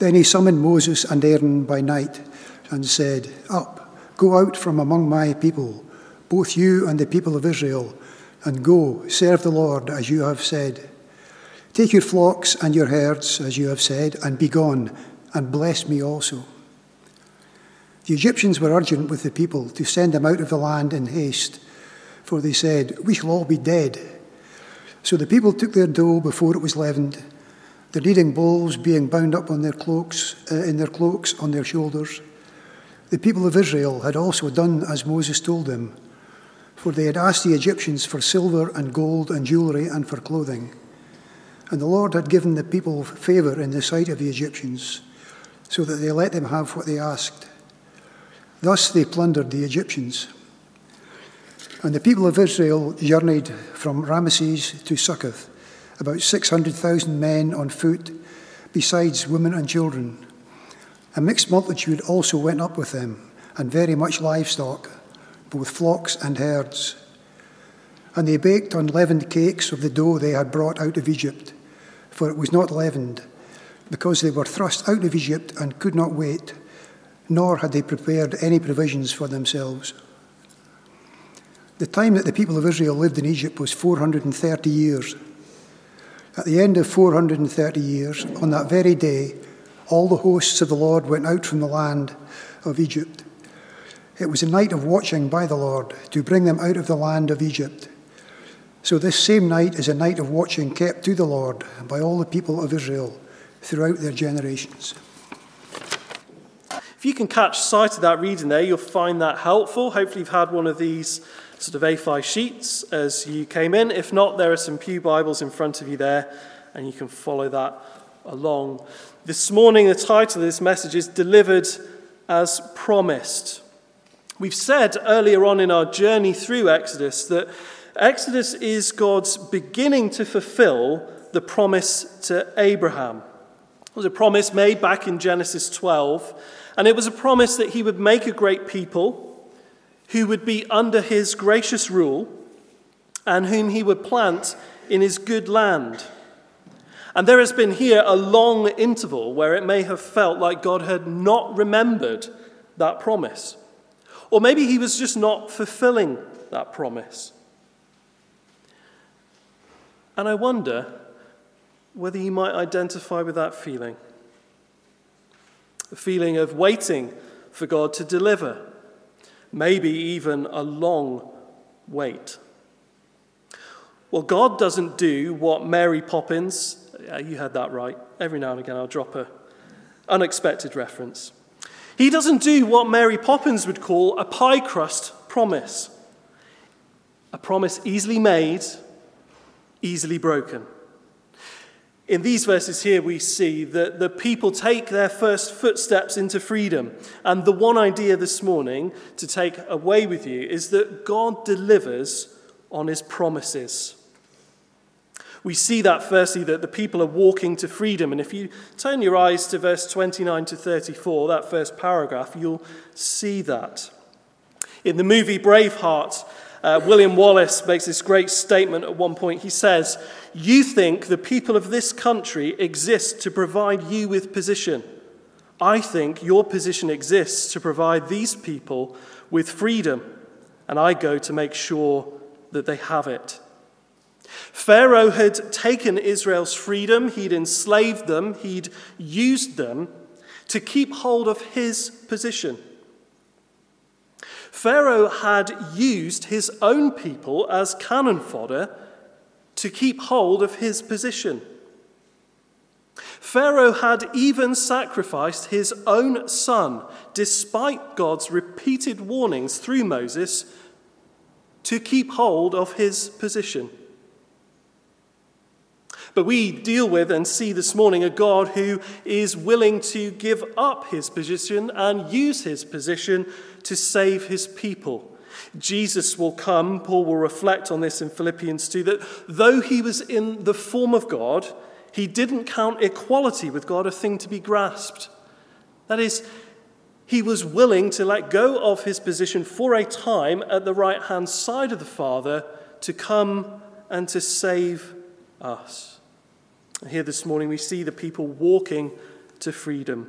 Then he summoned Moses and Aaron by night and said, Up, go out from among my people, both you and the people of Israel, and go, serve the Lord as you have said. Take your flocks and your herds, as you have said, and be gone, and bless me also. The Egyptians were urgent with the people to send them out of the land in haste, for they said, We shall all be dead. So the people took their dough before it was leavened the kneading bulls being bound up on their cloaks, uh, in their cloaks on their shoulders. The people of Israel had also done as Moses told them, for they had asked the Egyptians for silver and gold and jewellery and for clothing. And the Lord had given the people favour in the sight of the Egyptians, so that they let them have what they asked. Thus they plundered the Egyptians. And the people of Israel journeyed from Ramesses to Succoth about 600,000 men on foot, besides women and children. A mixed multitude also went up with them, and very much livestock, both flocks and herds. And they baked unleavened cakes of the dough they had brought out of Egypt, for it was not leavened, because they were thrust out of Egypt and could not wait, nor had they prepared any provisions for themselves. The time that the people of Israel lived in Egypt was 430 years. At the end of 430 years, on that very day, all the hosts of the Lord went out from the land of Egypt. It was a night of watching by the Lord to bring them out of the land of Egypt. So, this same night is a night of watching kept to the Lord by all the people of Israel throughout their generations. If you can catch sight of that reading there, you'll find that helpful. Hopefully, you've had one of these sort of A5 sheets as you came in. If not, there are some Pew Bibles in front of you there, and you can follow that along. This morning, the title of this message is Delivered as Promised. We've said earlier on in our journey through Exodus that Exodus is God's beginning to fulfill the promise to Abraham. It was a promise made back in Genesis 12, and it was a promise that he would make a great people who would be under his gracious rule and whom he would plant in his good land. And there has been here a long interval where it may have felt like God had not remembered that promise. Or maybe he was just not fulfilling that promise. And I wonder whether you might identify with that feeling the feeling of waiting for God to deliver maybe even a long wait. Well, God doesn't do what Mary Poppins, yeah, you had that right. Every now and again I'll drop a unexpected reference. He doesn't do what Mary Poppins would call a pie crust promise. A promise easily made, easily broken. In these verses here, we see that the people take their first footsteps into freedom. And the one idea this morning to take away with you is that God delivers on his promises. We see that firstly, that the people are walking to freedom. And if you turn your eyes to verse 29 to 34, that first paragraph, you'll see that. In the movie Braveheart, uh, William Wallace makes this great statement at one point. He says, You think the people of this country exist to provide you with position. I think your position exists to provide these people with freedom, and I go to make sure that they have it. Pharaoh had taken Israel's freedom, he'd enslaved them, he'd used them to keep hold of his position. Pharaoh had used his own people as cannon fodder to keep hold of his position. Pharaoh had even sacrificed his own son, despite God's repeated warnings through Moses, to keep hold of his position. But we deal with and see this morning a God who is willing to give up his position and use his position to save his people. Jesus will come, Paul will reflect on this in Philippians 2, that though he was in the form of God, he didn't count equality with God a thing to be grasped. That is, he was willing to let go of his position for a time at the right hand side of the Father to come and to save us. Here this morning, we see the people walking to freedom.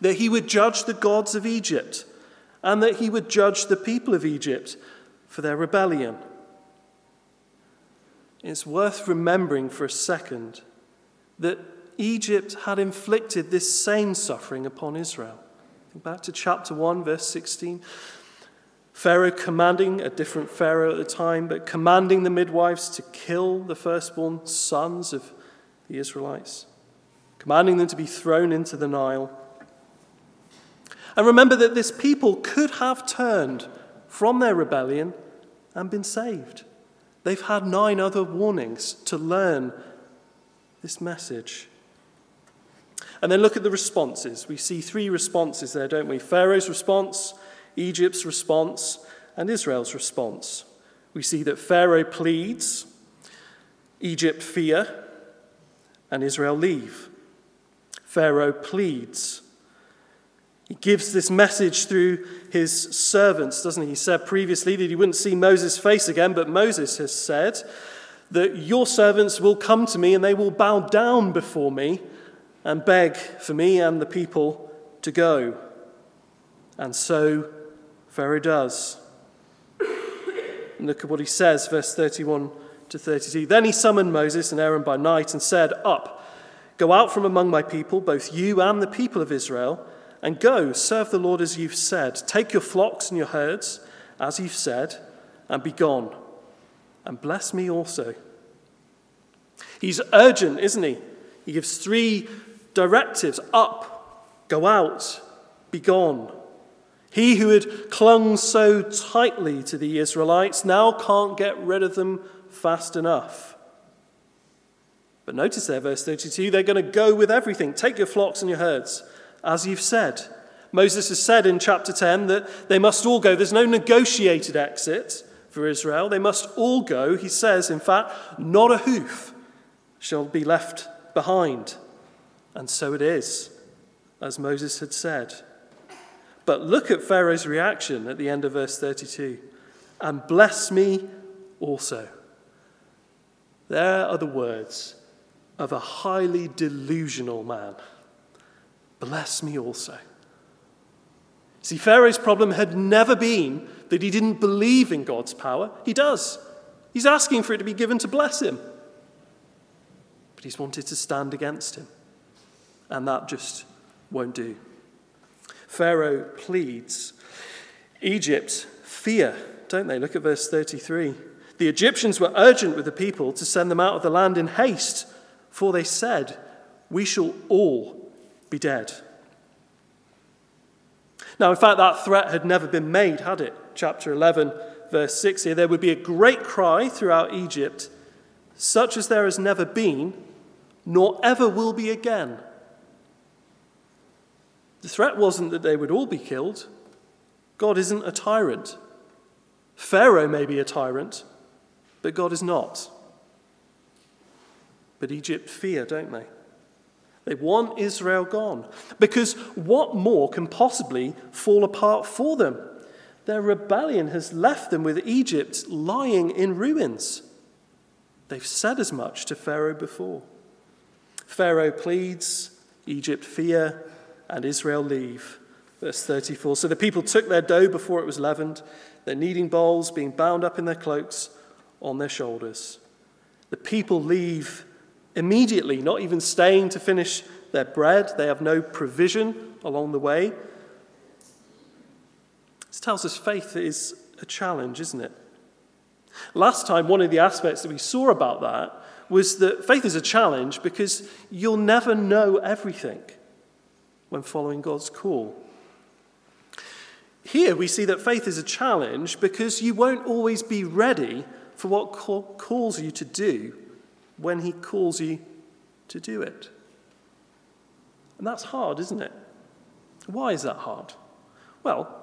that he would judge the gods of Egypt, and that he would judge the people of Egypt for their rebellion. It's worth remembering for a second that Egypt had inflicted this same suffering upon Israel. Think back to chapter 1, verse 16. Pharaoh commanding, a different Pharaoh at the time, but commanding the midwives to kill the firstborn sons of the Israelites, commanding them to be thrown into the Nile. And remember that this people could have turned from their rebellion and been saved. They've had nine other warnings to learn this message. And then look at the responses. We see three responses there, don't we? Pharaoh's response, Egypt's response, and Israel's response. We see that Pharaoh pleads, Egypt fear, and Israel leave. Pharaoh pleads. He gives this message through his servants, doesn't he? He said previously that he wouldn't see Moses' face again, but Moses has said that your servants will come to me and they will bow down before me and beg for me and the people to go. And so Pharaoh does. Look at what he says, verse 31 to 32. Then he summoned Moses and Aaron by night and said, Up, go out from among my people, both you and the people of Israel, and go, serve the Lord as you've said. Take your flocks and your herds, as you've said, and be gone and bless me also. He's urgent, isn't he? He gives three directives up, go out, be gone. He who had clung so tightly to the Israelites now can't get rid of them fast enough. But notice there, verse 32, they're going to go with everything. Take your flocks and your herds, as you've said. Moses has said in chapter 10 that they must all go. There's no negotiated exit for Israel. They must all go. He says, in fact, not a hoof shall be left behind. And so it is, as Moses had said. But look at Pharaoh's reaction at the end of verse 32 and bless me also. There are the words of a highly delusional man. Bless me also. See, Pharaoh's problem had never been that he didn't believe in God's power. He does. He's asking for it to be given to bless him. But he's wanted to stand against him. And that just won't do. Pharaoh pleads. Egypt fear, don't they? Look at verse 33. The Egyptians were urgent with the people to send them out of the land in haste, for they said, We shall all be dead. Now, in fact, that threat had never been made, had it? Chapter 11, verse 6 here. There would be a great cry throughout Egypt, such as there has never been, nor ever will be again. The threat wasn't that they would all be killed. God isn't a tyrant. Pharaoh may be a tyrant, but God is not. But Egypt fear, don't they? They want Israel gone. Because what more can possibly fall apart for them? Their rebellion has left them with Egypt lying in ruins. They've said as much to Pharaoh before. Pharaoh pleads, Egypt fear, and Israel leave. Verse 34 So the people took their dough before it was leavened, their kneading bowls being bound up in their cloaks on their shoulders. The people leave immediately, not even staying to finish their bread. They have no provision along the way. This tells us faith is a challenge, isn't it? Last time, one of the aspects that we saw about that was that faith is a challenge because you'll never know everything when following God's call. Here we see that faith is a challenge because you won't always be ready for what calls you to do when He calls you to do it. And that's hard, isn't it? Why is that hard? Well,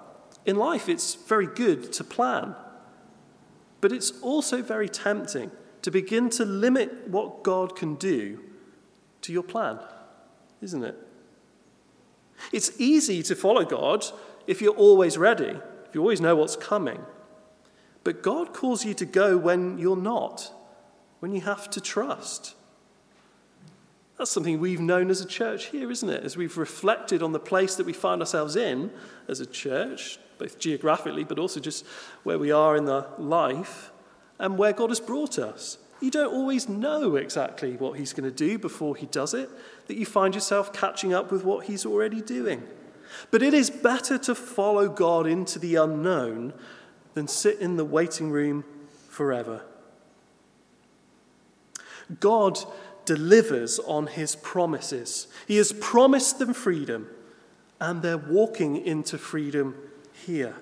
in life it's very good to plan, but it's also very tempting to begin to limit what God can do to your plan, isn't it? It's easy to follow God if you're always ready, if you always know what's coming. But God calls you to go when you're not, when you have to trust. That's something we've known as a church here, isn't it? As we've reflected on the place that we find ourselves in as a church, both geographically but also just where we are in the life and where God has brought us. You don't always know exactly what He's going to do before He does it, that you find yourself catching up with what He's already doing. But it is better to follow God into the unknown than sit in the waiting room forever. God delivers on his promises. He has promised them freedom, and they're walking into freedom here.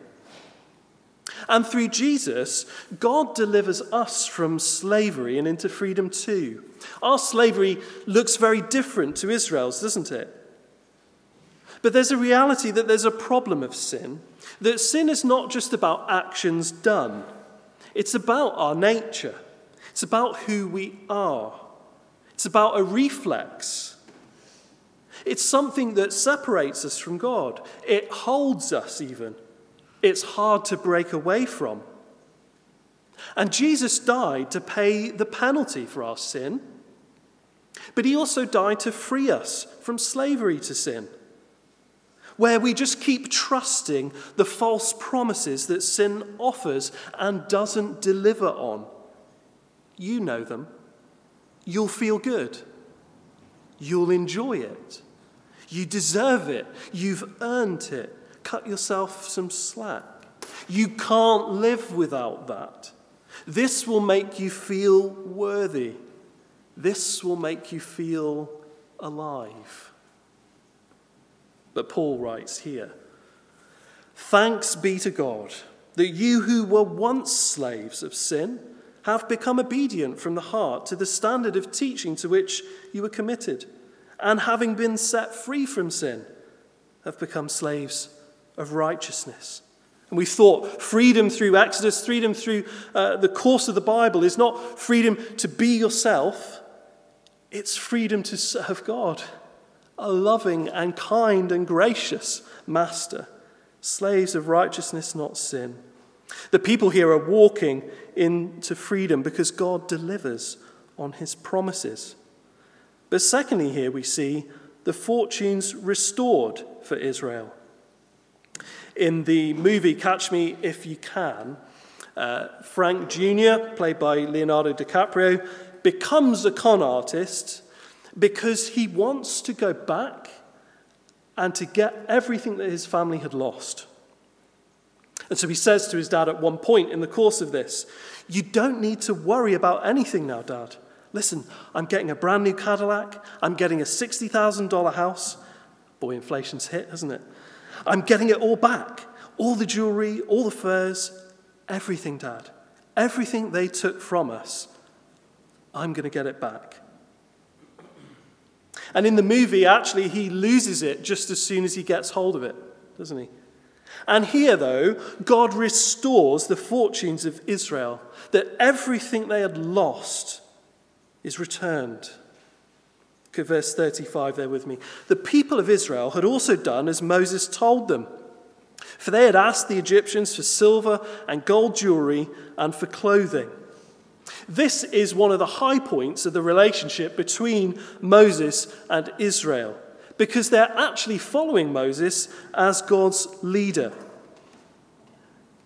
And through Jesus, God delivers us from slavery and into freedom too. Our slavery looks very different to Israel's, doesn't it? But there's a reality that there's a problem of sin, that sin is not just about actions done, it's about our nature, it's about who we are, it's about a reflex. It's something that separates us from God. It holds us, even. It's hard to break away from. And Jesus died to pay the penalty for our sin, but he also died to free us from slavery to sin where we just keep trusting the false promises that sin offers and doesn't deliver on. You know them. You'll feel good. You'll enjoy it. You deserve it. You've earned it. Cut yourself some slack. You can't live without that. This will make you feel worthy. This will make you feel alive. But Paul writes here Thanks be to God that you who were once slaves of sin have become obedient from the heart to the standard of teaching to which you were committed, and having been set free from sin, have become slaves of righteousness. And we thought freedom through Exodus, freedom through uh, the course of the Bible, is not freedom to be yourself, it's freedom to serve God a loving and kind and gracious master, slaves of righteousness, not sin. The people here are walking into freedom because God delivers on his promises. But secondly, here we see the fortunes restored for Israel. In the movie Catch Me If You Can, uh, Frank Jr., played by Leonardo DiCaprio, becomes a con artist because he wants to go back and to get everything that his family had lost. And so he says to his dad at one point in the course of this, You don't need to worry about anything now, dad. Listen, I'm getting a brand new Cadillac. I'm getting a $60,000 house. Boy, inflation's hit, hasn't it? I'm getting it all back. All the jewelry, all the furs, everything, dad. Everything they took from us, I'm going to get it back. And in the movie, actually, he loses it just as soon as he gets hold of it, doesn't he? And here, though, God restores the fortunes of Israel, that everything they had lost is returned. Look at verse 35 there with me. The people of Israel had also done as Moses told them, for they had asked the Egyptians for silver and gold jewelry and for clothing. This is one of the high points of the relationship between Moses and Israel because they're actually following Moses as God's leader.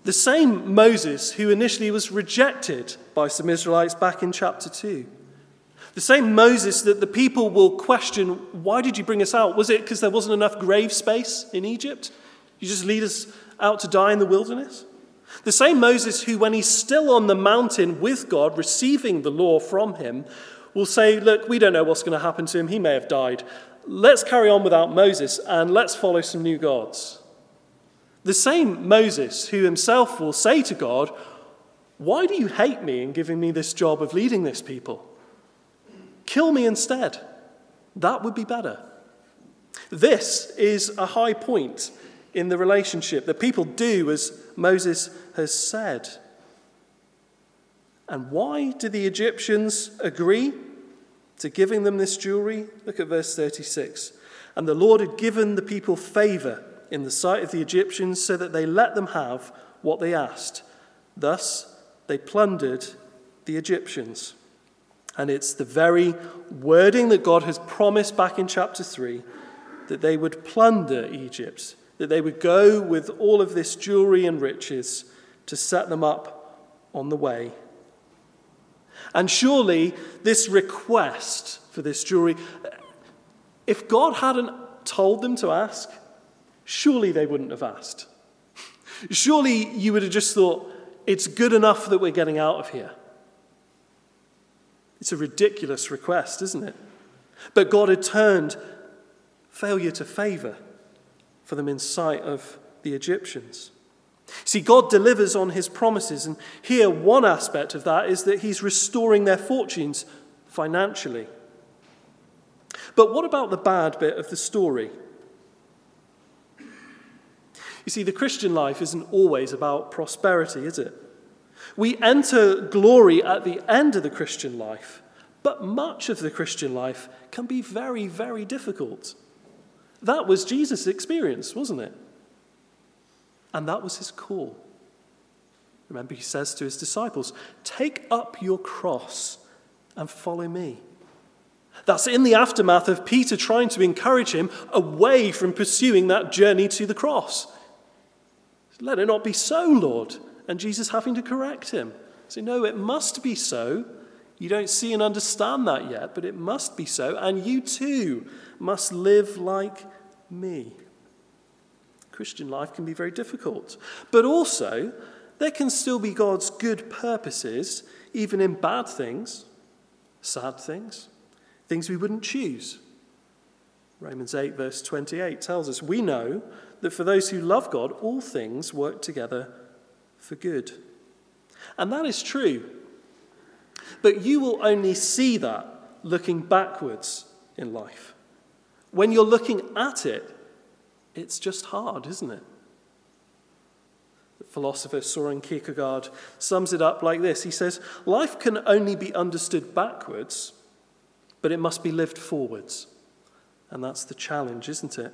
The same Moses who initially was rejected by some Israelites back in chapter 2. The same Moses that the people will question, why did you bring us out? Was it because there wasn't enough grave space in Egypt? You just lead us out to die in the wilderness? The same Moses who, when he's still on the mountain with God, receiving the law from him, will say, Look, we don't know what's going to happen to him. He may have died. Let's carry on without Moses and let's follow some new gods. The same Moses who himself will say to God, Why do you hate me in giving me this job of leading this people? Kill me instead. That would be better. This is a high point in the relationship that people do as Moses has said. And why do the Egyptians agree to giving them this jewelry? Look at verse 36. And the Lord had given the people favor in the sight of the Egyptians so that they let them have what they asked. Thus, they plundered the Egyptians. And it's the very wording that God has promised back in chapter 3 that they would plunder Egypt, that they would go with all of this jewelry and riches to set them up on the way. And surely this request for this jewelry, if God hadn't told them to ask, surely they wouldn't have asked. Surely you would have just thought, it's good enough that we're getting out of here. It's a ridiculous request, isn't it? But God had turned failure to favor for them in sight of the Egyptians. See, God delivers on his promises, and here one aspect of that is that he's restoring their fortunes financially. But what about the bad bit of the story? You see, the Christian life isn't always about prosperity, is it? We enter glory at the end of the Christian life, but much of the Christian life can be very, very difficult. That was Jesus' experience, wasn't it? And that was his call. Remember, he says to his disciples, Take up your cross and follow me. That's in the aftermath of Peter trying to encourage him away from pursuing that journey to the cross. Let it not be so, Lord. And Jesus having to correct him. Say, no, it must be so. You don't see and understand that yet, but it must be so. And you too must live like me. Christian life can be very difficult. But also, there can still be God's good purposes, even in bad things, sad things, things we wouldn't choose. Romans 8, verse 28 tells us we know that for those who love God, all things work together for good. And that is true. But you will only see that looking backwards in life. When you're looking at it, it's just hard, isn't it? The philosopher Soren Kierkegaard sums it up like this He says, Life can only be understood backwards, but it must be lived forwards. And that's the challenge, isn't it?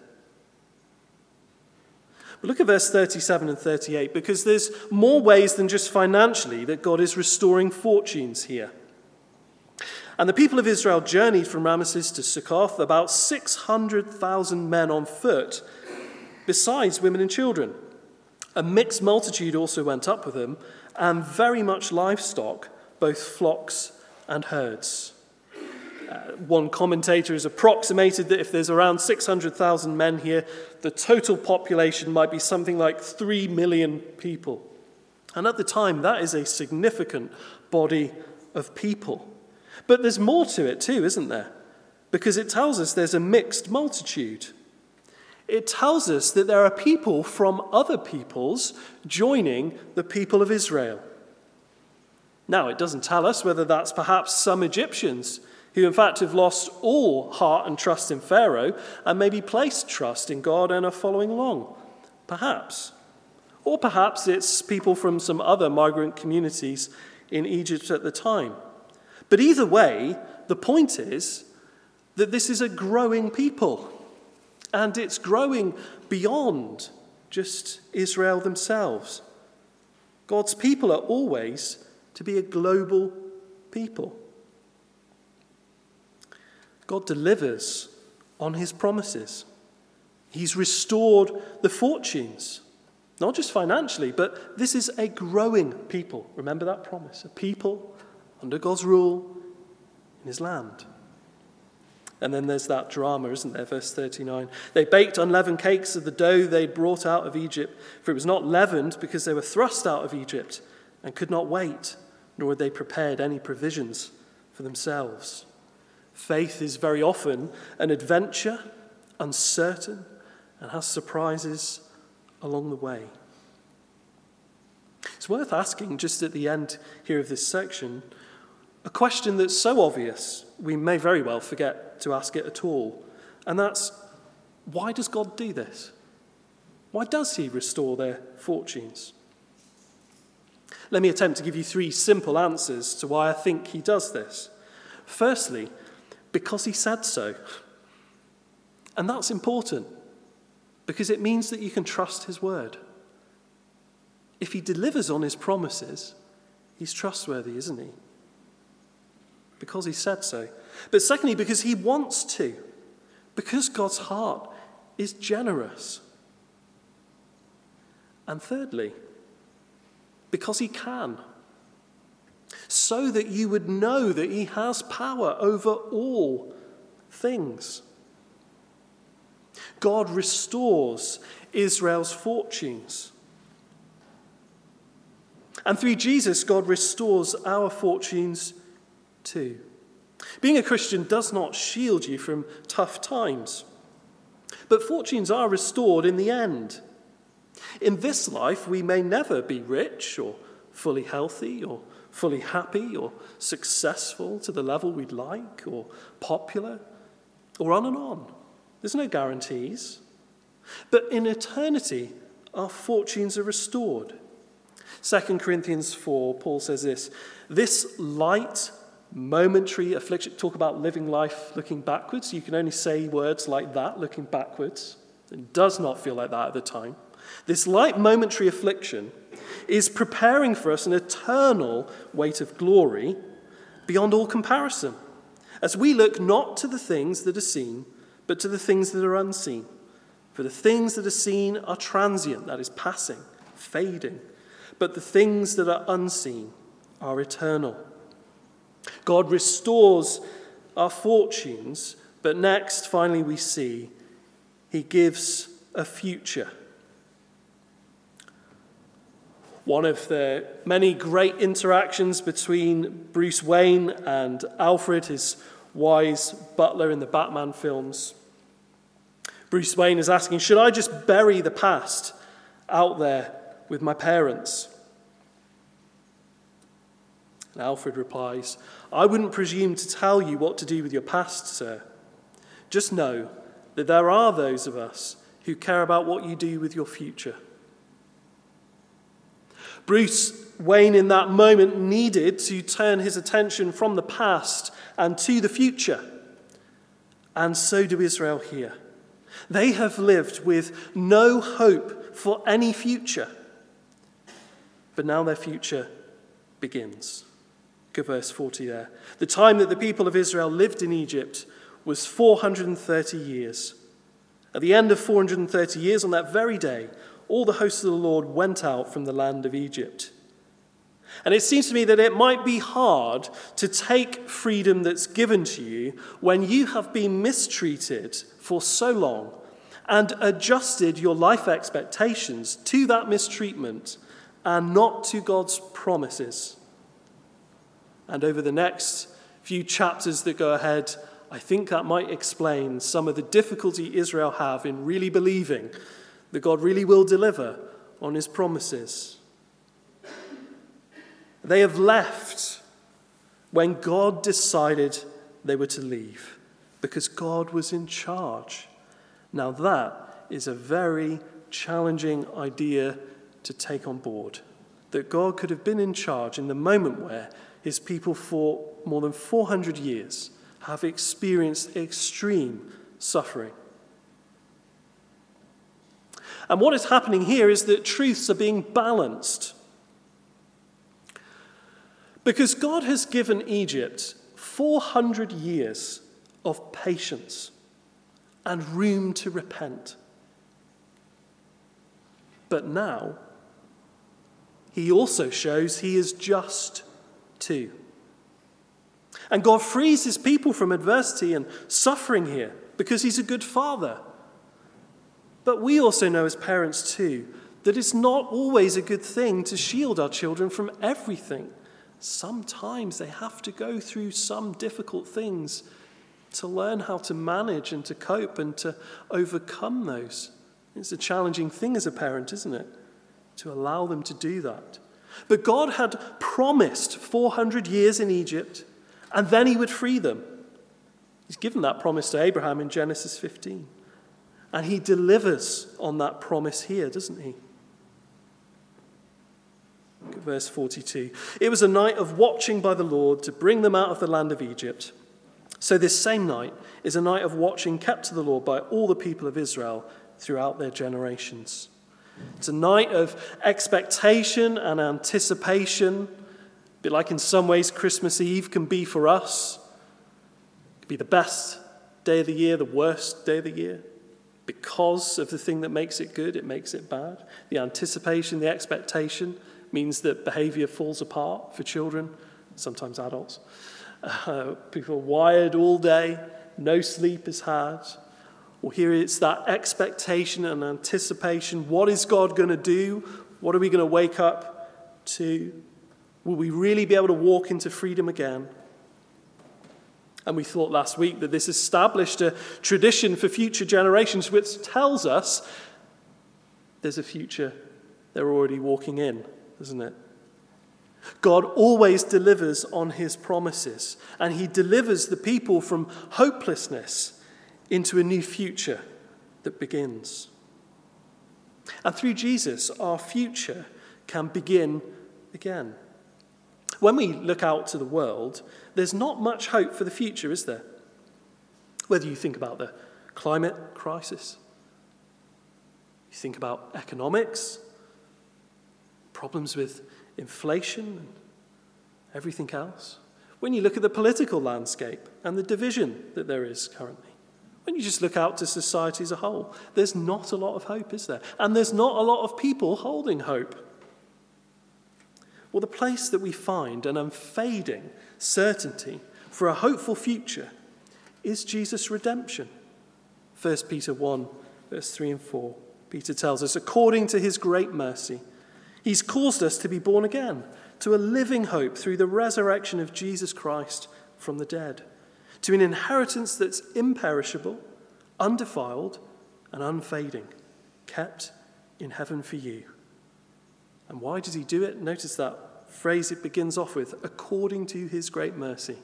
But look at verse 37 and 38, because there's more ways than just financially that God is restoring fortunes here. And the people of Israel journeyed from Ramesses to Succoth, about 600,000 men on foot besides women and children. A mixed multitude also went up with them, and very much livestock, both flocks and herds. Uh, one commentator has approximated that if there's around 600,000 men here, the total population might be something like 3 million people. And at the time, that is a significant body of people. But there's more to it, too, isn't there? Because it tells us there's a mixed multitude it tells us that there are people from other peoples joining the people of Israel. Now, it doesn't tell us whether that's perhaps some Egyptians who, in fact, have lost all heart and trust in Pharaoh and maybe placed trust in God and are following along. Perhaps. Or perhaps it's people from some other migrant communities in Egypt at the time. But either way, the point is that this is a growing people and it's growing beyond just Israel themselves. God's people are always to be a global people. God delivers on his promises. He's restored the fortunes, not just financially, but this is a growing people. Remember that promise a people under God's rule in his land. And then there's that drama, isn't there? Verse 39. They baked unleavened cakes of the dough they'd brought out of Egypt, for it was not leavened because they were thrust out of Egypt and could not wait, nor had they prepared any provisions for themselves. Faith is very often an adventure, uncertain, and has surprises along the way. It's worth asking, just at the end here of this section, a question that's so obvious we may very well forget to ask it at all. And that's why does God do this? Why does He restore their fortunes? Let me attempt to give you three simple answers to why I think He does this. Firstly, because He said so. And that's important because it means that you can trust His word. If He delivers on His promises, He's trustworthy, isn't He? Because he said so. But secondly, because he wants to, because God's heart is generous. And thirdly, because he can, so that you would know that he has power over all things. God restores Israel's fortunes. And through Jesus, God restores our fortunes too. Being a Christian does not shield you from tough times, but fortunes are restored in the end. In this life, we may never be rich or fully healthy or fully happy or successful to the level we'd like or popular or on and on. There's no guarantees. But in eternity, our fortunes are restored. 2 Corinthians 4, Paul says this This light momentary affliction. Talk about living life looking backwards. You can only say words like that, looking backwards. It does not feel like that at the time. This light momentary affliction is preparing for us an eternal weight of glory beyond all comparison, as we look not to the things that are seen, but to the things that are unseen. For the things that are seen are transient, that is, passing, fading, but the things that are unseen are eternal. God restores our fortunes, but next, finally, we see he gives a future. One of the many great interactions between Bruce Wayne and Alfred, his wise butler in the Batman films. Bruce Wayne is asking, Should I just bury the past out there with my parents? And Alfred replies, I wouldn't presume to tell you what to do with your past, sir. Just know that there are those of us who care about what you do with your future. Bruce Wayne, in that moment, needed to turn his attention from the past and to the future. And so do Israel here. They have lived with no hope for any future. But now their future begins. Look verse 40 there. The time that the people of Israel lived in Egypt was 430 years. At the end of 430 years, on that very day, all the hosts of the Lord went out from the land of Egypt. And it seems to me that it might be hard to take freedom that's given to you when you have been mistreated for so long and adjusted your life expectations to that mistreatment and not to God's promises. And over the next few chapters that go ahead, I think that might explain some of the difficulty Israel have in really believing that God really will deliver on his promises. They have left when God decided they were to leave because God was in charge. Now, that is a very challenging idea to take on board. That God could have been in charge in the moment where his people for more than 400 years have experienced extreme suffering. And what is happening here is that truths are being balanced. Because God has given Egypt 400 years of patience and room to repent. but now he also shows he is just too. And God frees his people from adversity and suffering here because he's a good father. But we also know as parents too that it's not always a good thing to shield our children from everything. Sometimes they have to go through some difficult things to learn how to manage and to cope and to overcome those. It's a challenging thing as a parent, isn't it? To allow them to do that. But God had promised 400 years in Egypt, and then he would free them. He's given that promise to Abraham in Genesis 15. And he delivers on that promise here, doesn't he? Verse 42. It was a night of watching by the Lord to bring them out of the land of Egypt. So, this same night is a night of watching kept to the Lord by all the people of Israel throughout their generations. It's a night of expectation and anticipation, a bit like in some ways Christmas Eve can be for us. It could be the best day of the year, the worst day of the year. Because of the thing that makes it good, it makes it bad. The anticipation, the expectation means that behavior falls apart for children, sometimes adults. Uh, people are wired all day, no sleep is had. Well, here it's that expectation and anticipation. What is God going to do? What are we going to wake up to? Will we really be able to walk into freedom again? And we thought last week that this established a tradition for future generations, which tells us there's a future they're already walking in, isn't it? God always delivers on his promises, and he delivers the people from hopelessness into a new future that begins. And through Jesus, our future can begin again. When we look out to the world, there's not much hope for the future, is there? Whether you think about the climate crisis, you think about economics, problems with inflation, and everything else. When you look at the political landscape and the division that there is currently, when you just look out to society as a whole, there's not a lot of hope, is there? And there's not a lot of people holding hope. Well, the place that we find an unfading certainty for a hopeful future is Jesus' redemption. 1 Peter 1, verse 3 and 4. Peter tells us, according to his great mercy, he's caused us to be born again to a living hope through the resurrection of Jesus Christ from the dead to an inheritance that's imperishable, undefiled, and unfading, kept in heaven for you. And why does he do it? Notice that phrase it begins off with according to his great mercy.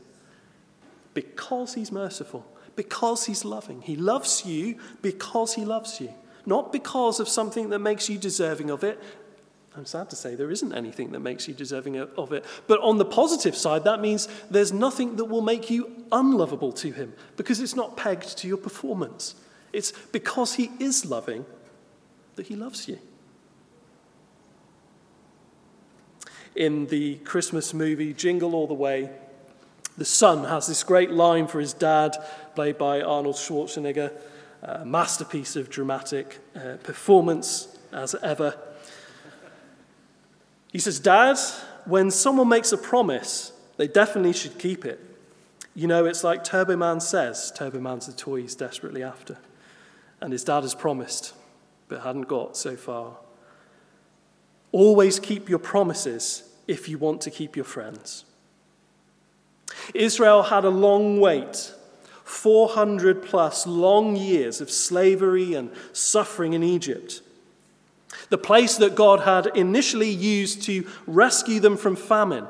Because he's merciful, because he's loving. He loves you because he loves you, not because of something that makes you deserving of it, I'm sad to say there isn't anything that makes you deserving of it. But on the positive side, that means there's nothing that will make you unlovable to him because it's not pegged to your performance. It's because he is loving that he loves you. In the Christmas movie Jingle All the Way, the son has this great line for his dad, played by Arnold Schwarzenegger, a masterpiece of dramatic uh, performance as ever. He says, Dad, when someone makes a promise, they definitely should keep it. You know, it's like Turbo Man says Turbo Man's the toy he's desperately after. And his dad has promised, but hadn't got so far. Always keep your promises if you want to keep your friends. Israel had a long wait 400 plus long years of slavery and suffering in Egypt. The place that God had initially used to rescue them from famine.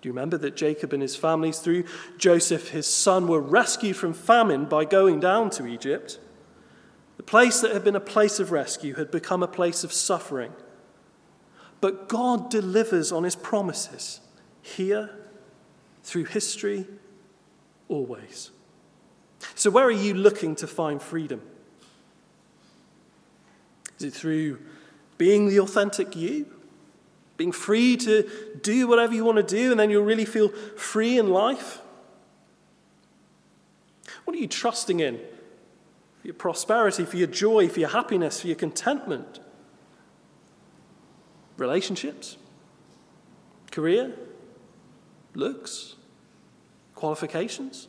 Do you remember that Jacob and his families, through Joseph, his son, were rescued from famine by going down to Egypt? The place that had been a place of rescue had become a place of suffering. But God delivers on his promises here, through history, always. So, where are you looking to find freedom? Is it through being the authentic you, being free to do whatever you want to do, and then you'll really feel free in life? What are you trusting in? For your prosperity, for your joy, for your happiness, for your contentment? relationships, career, looks, qualifications?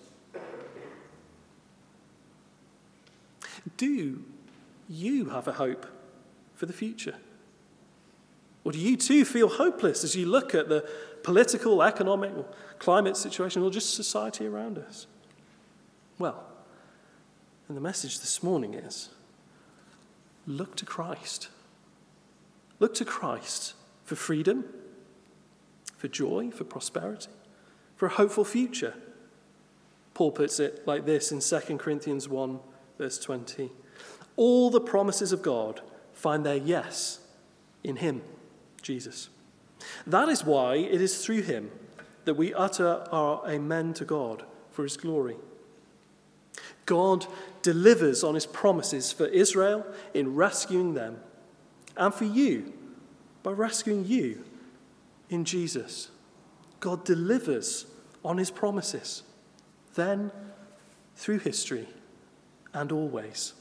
Do you have a hope for the future? Or do you too feel hopeless as you look at the political, economic, climate situation, or just society around us? Well, and the message this morning is look to Christ. Look to Christ for freedom, for joy, for prosperity, for a hopeful future. Paul puts it like this in 2 Corinthians 1, verse 20. All the promises of God find their yes in Him, Jesus. That is why it is through Him that we utter our amen to God for His glory. God delivers on His promises for Israel in rescuing them, and for you by rescuing you in Jesus. God delivers on His promises, then through history and always.